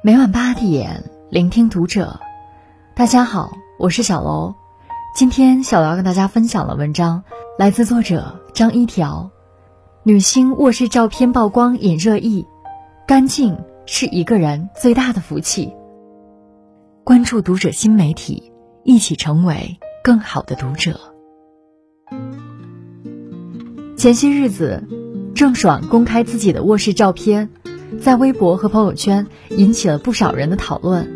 每晚八点，聆听读者。大家好，我是小楼。今天小楼要跟大家分享的文章来自作者张一条。女星卧室照片曝光引热议，干净是一个人最大的福气。关注读者新媒体，一起成为更好的读者。前些日子，郑爽公开自己的卧室照片。在微博和朋友圈引起了不少人的讨论，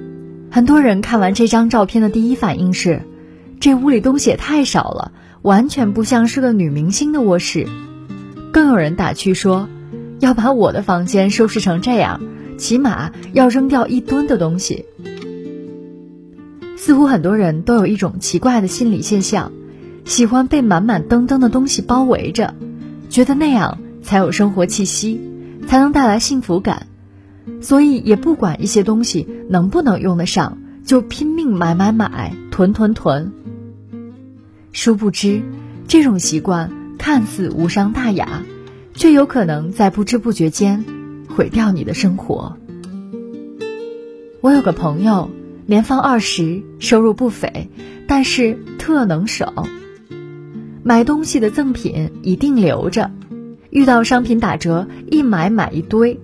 很多人看完这张照片的第一反应是，这屋里东西也太少了，完全不像是个女明星的卧室。更有人打趣说，要把我的房间收拾成这样，起码要扔掉一吨的东西。似乎很多人都有一种奇怪的心理现象，喜欢被满满登登的东西包围着，觉得那样才有生活气息。才能带来幸福感，所以也不管一些东西能不能用得上，就拼命买买买，囤囤囤。殊不知，这种习惯看似无伤大雅，却有可能在不知不觉间毁掉你的生活。我有个朋友，年方二十，收入不菲，但是特能省，买东西的赠品一定留着。遇到商品打折，一买买一堆；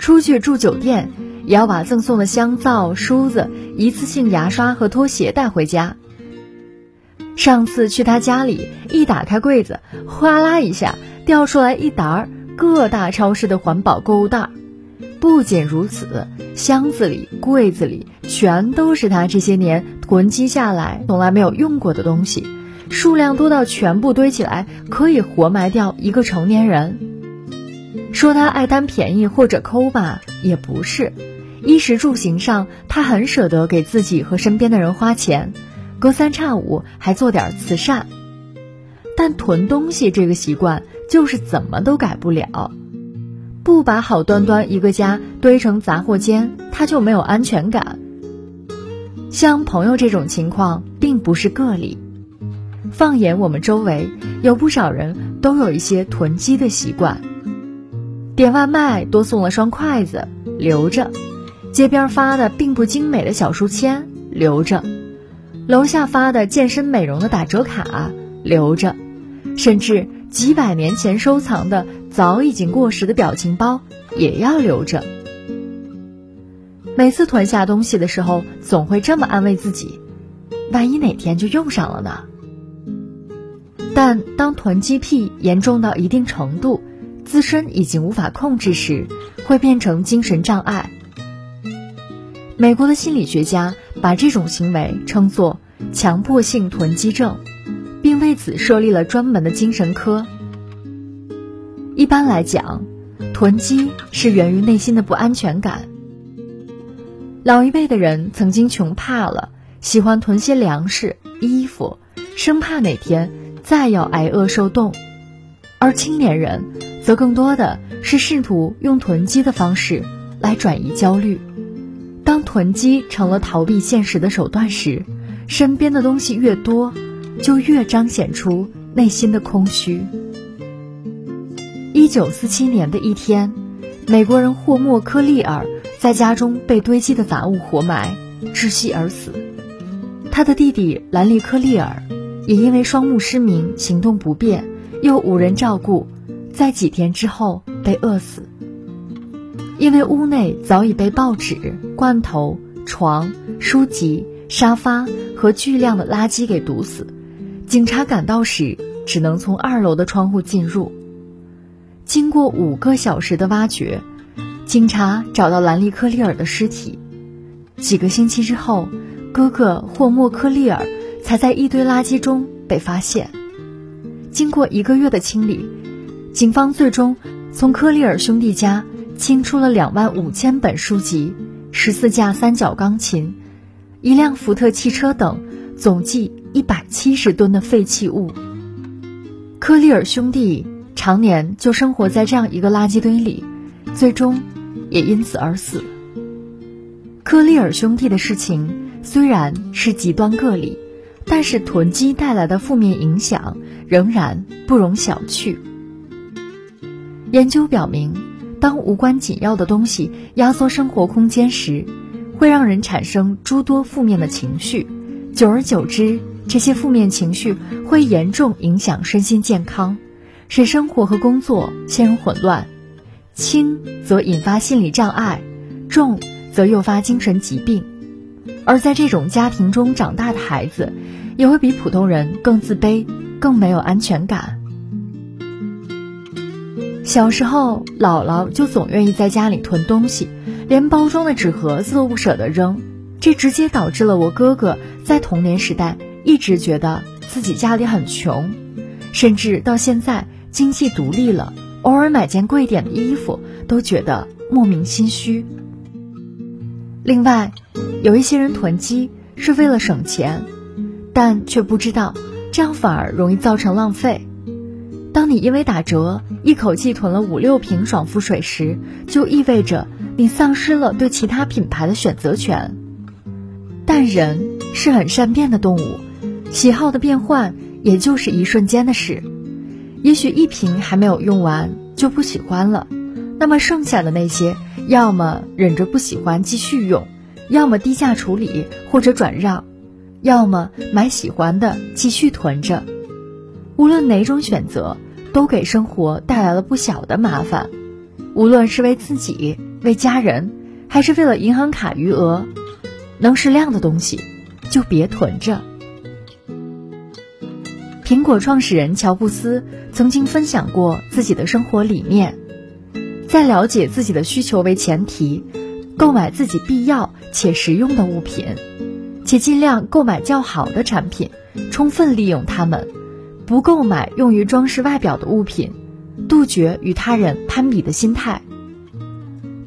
出去住酒店，也要把赠送的香皂、梳子、一次性牙刷和拖鞋带回家。上次去他家里，一打开柜子，哗啦一下掉出来一沓儿各大超市的环保购物袋。不仅如此，箱子里、柜子里全都是他这些年囤积下来从来没有用过的东西。数量多到全部堆起来，可以活埋掉一个成年人。说他爱贪便宜或者抠吧，也不是。衣食住行上，他很舍得给自己和身边的人花钱，隔三差五还做点慈善。但囤东西这个习惯，就是怎么都改不了。不把好端端一个家堆成杂货间，他就没有安全感。像朋友这种情况，并不是个例。放眼我们周围，有不少人都有一些囤积的习惯。点外卖多送了双筷子，留着；街边发的并不精美的小书签，留着；楼下发的健身美容的打折卡，留着；甚至几百年前收藏的早已经过时的表情包，也要留着。每次囤下东西的时候，总会这么安慰自己：万一哪天就用上了呢？但当囤积癖严重到一定程度，自身已经无法控制时，会变成精神障碍。美国的心理学家把这种行为称作强迫性囤积症，并为此设立了专门的精神科。一般来讲，囤积是源于内心的不安全感。老一辈的人曾经穷怕了，喜欢囤些粮食、衣服，生怕哪天。再要挨饿受冻，而青年人则更多的是试图用囤积的方式来转移焦虑。当囤积成了逃避现实的手段时，身边的东西越多，就越彰显出内心的空虚。一九四七年的一天，美国人霍莫·科利尔在家中被堆积的杂物活埋，窒息而死。他的弟弟兰利·科利尔。也因为双目失明、行动不便，又无人照顾，在几天之后被饿死。因为屋内早已被报纸、罐头、床、书籍、沙发和巨量的垃圾给堵死，警察赶到时只能从二楼的窗户进入。经过五个小时的挖掘，警察找到兰利·克利尔的尸体。几个星期之后，哥哥霍莫·克利尔。才在一堆垃圾中被发现。经过一个月的清理，警方最终从科利尔兄弟家清出了两万五千本书籍、十四架三角钢琴、一辆福特汽车等，总计一百七十吨的废弃物。科利尔兄弟常年就生活在这样一个垃圾堆里，最终也因此而死。科利尔兄弟的事情虽然是极端个例。但是囤积带来的负面影响仍然不容小觑。研究表明，当无关紧要的东西压缩生活空间时，会让人产生诸多负面的情绪，久而久之，这些负面情绪会严重影响身心健康，使生活和工作陷入混乱。轻则引发心理障碍，重则诱发精神疾病。而在这种家庭中长大的孩子，也会比普通人更自卑，更没有安全感。小时候，姥姥就总愿意在家里囤东西，连包装的纸盒子都不舍得扔，这直接导致了我哥哥在童年时代一直觉得自己家里很穷，甚至到现在经济独立了，偶尔买件贵点的衣服都觉得莫名心虚。另外，有一些人囤积是为了省钱，但却不知道这样反而容易造成浪费。当你因为打折一口气囤了五六瓶爽肤水时，就意味着你丧失了对其他品牌的选择权。但人是很善变的动物，喜好的变换也就是一瞬间的事。也许一瓶还没有用完就不喜欢了，那么剩下的那些，要么忍着不喜欢继续用，要么低价处理或者转让，要么买喜欢的继续囤着。无论哪种选择。都给生活带来了不小的麻烦，无论是为自己、为家人，还是为了银行卡余额，能适量的东西就别囤着。苹果创始人乔布斯曾经分享过自己的生活理念，在了解自己的需求为前提，购买自己必要且实用的物品，且尽量购买较好的产品，充分利用它们。不购买用于装饰外表的物品，杜绝与他人攀比的心态。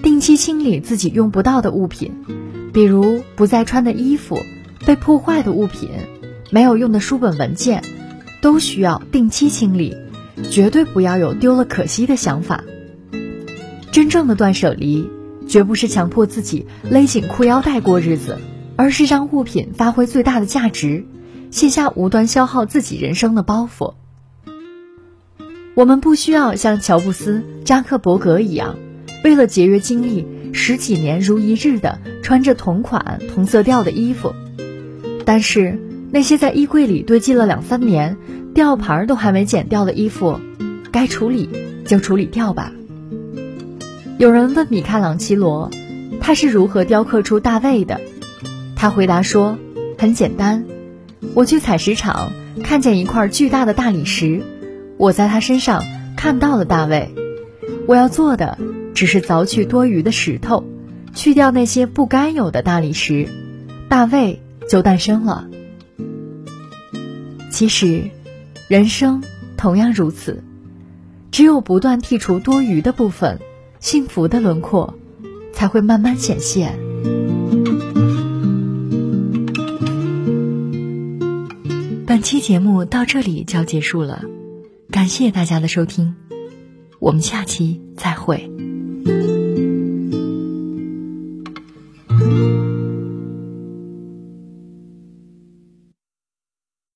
定期清理自己用不到的物品，比如不再穿的衣服、被破坏的物品、没有用的书本文件，都需要定期清理，绝对不要有丢了可惜的想法。真正的断舍离，绝不是强迫自己勒紧裤腰带过日子，而是让物品发挥最大的价值。卸下无端消耗自己人生的包袱。我们不需要像乔布斯、扎克伯格一样，为了节约精力，十几年如一日的穿着同款同色调的衣服。但是那些在衣柜里堆积了两三年、吊牌都还没剪掉的衣服，该处理就处理掉吧。有人问米开朗基罗，他是如何雕刻出大卫的？他回答说：“很简单。”我去采石场，看见一块巨大的大理石，我在他身上看到了大卫。我要做的只是凿去多余的石头，去掉那些不该有的大理石，大卫就诞生了。其实，人生同样如此，只有不断剔除多余的部分，幸福的轮廓才会慢慢显现。本期节目到这里就要结束了，感谢大家的收听，我们下期再会。